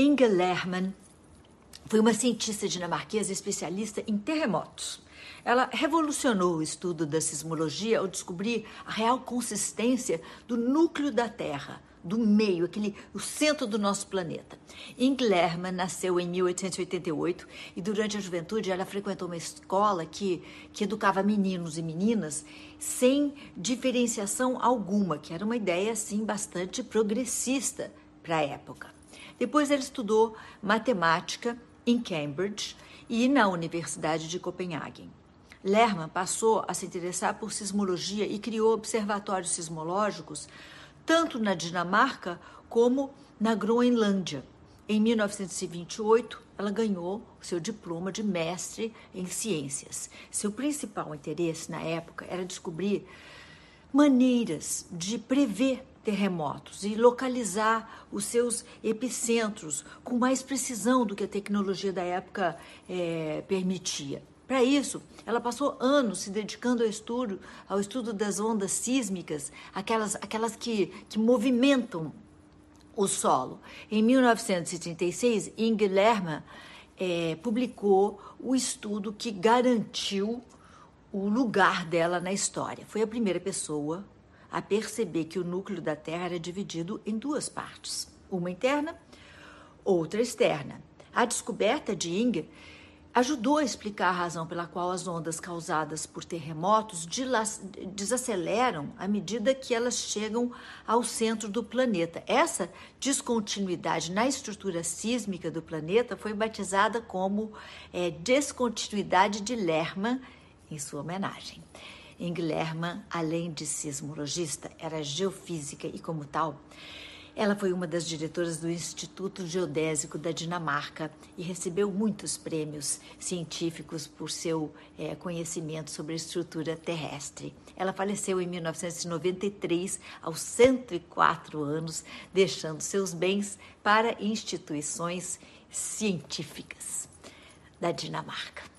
Inge Lerman foi uma cientista dinamarquesa especialista em terremotos. Ela revolucionou o estudo da sismologia ao descobrir a real consistência do núcleo da Terra, do meio, aquele, o centro do nosso planeta. Inge Lerman nasceu em 1888 e durante a juventude ela frequentou uma escola que, que educava meninos e meninas sem diferenciação alguma, que era uma ideia assim bastante progressista para a época. Depois ela estudou matemática em Cambridge e na Universidade de Copenhague. Lerman passou a se interessar por sismologia e criou observatórios sismológicos tanto na Dinamarca como na Groenlândia. Em 1928, ela ganhou seu diploma de mestre em ciências. Seu principal interesse na época era descobrir maneiras de prever terremotos e localizar os seus epicentros com mais precisão do que a tecnologia da época é, permitia. Para isso, ela passou anos se dedicando ao estudo, ao estudo das ondas sísmicas, aquelas, aquelas que, que movimentam o solo. Em 1936, Inge Lerman é, publicou o estudo que garantiu o lugar dela na história. Foi a primeira pessoa a perceber que o núcleo da Terra era dividido em duas partes, uma interna, outra externa. A descoberta de Inge ajudou a explicar a razão pela qual as ondas causadas por terremotos desaceleram à medida que elas chegam ao centro do planeta. Essa descontinuidade na estrutura sísmica do planeta foi batizada como é, descontinuidade de Lerman em sua homenagem. Lerman, além de sismologista, era geofísica e, como tal, ela foi uma das diretoras do Instituto Geodésico da Dinamarca e recebeu muitos prêmios científicos por seu é, conhecimento sobre a estrutura terrestre. Ela faleceu em 1993, aos 104 anos, deixando seus bens para instituições científicas da Dinamarca.